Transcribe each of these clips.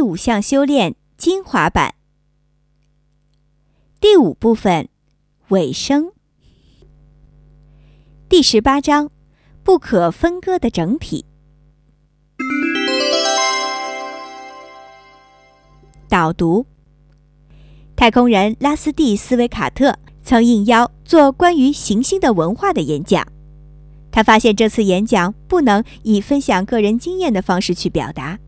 五项修炼精华版第五部分尾声第十八章不可分割的整体。导读：太空人拉斯蒂斯维卡特曾应邀做关于行星的文化的演讲。他发现这次演讲不能以分享个人经验的方式去表达，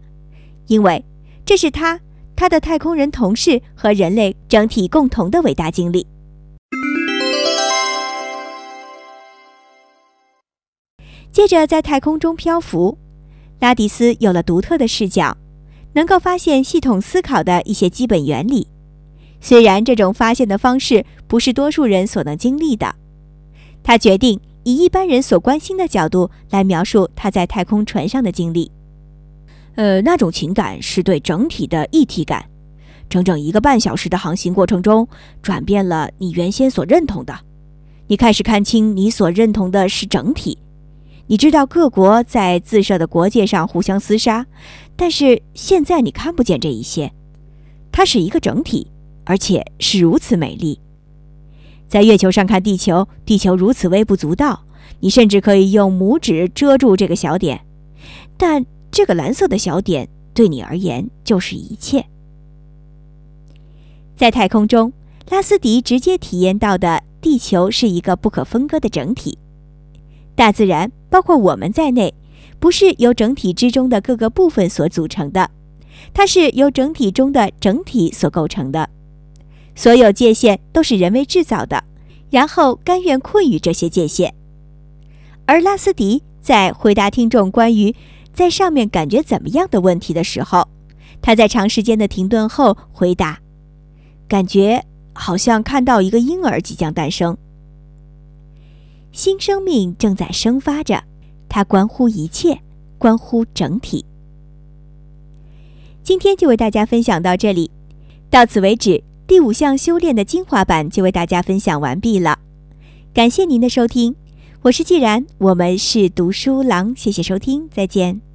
因为这是他、他的太空人同事和人类整体共同的伟大经历。接着，在太空中漂浮，拉迪斯有了独特的视角，能够发现系统思考的一些基本原理。虽然这种发现的方式不是多数人所能经历的，他决定。以一般人所关心的角度来描述他在太空船上的经历，呃，那种情感是对整体的一体感。整整一个半小时的航行过程中，转变了你原先所认同的。你开始看清你所认同的是整体。你知道各国在自设的国界上互相厮杀，但是现在你看不见这一些。它是一个整体，而且是如此美丽。在月球上看地球，地球如此微不足道，你甚至可以用拇指遮住这个小点，但这个蓝色的小点对你而言就是一切。在太空中，拉斯迪直接体验到的地球是一个不可分割的整体。大自然，包括我们在内，不是由整体之中的各个部分所组成的，它是由整体中的整体所构成的。所有界限都是人为制造的，然后甘愿困于这些界限。而拉斯迪在回答听众关于在上面感觉怎么样的问题的时候，他在长时间的停顿后回答：“感觉好像看到一个婴儿即将诞生，新生命正在生发着，它关乎一切，关乎整体。”今天就为大家分享到这里，到此为止。第五项修炼的精华版就为大家分享完毕了，感谢您的收听，我是既然，我们是读书郎，谢谢收听，再见。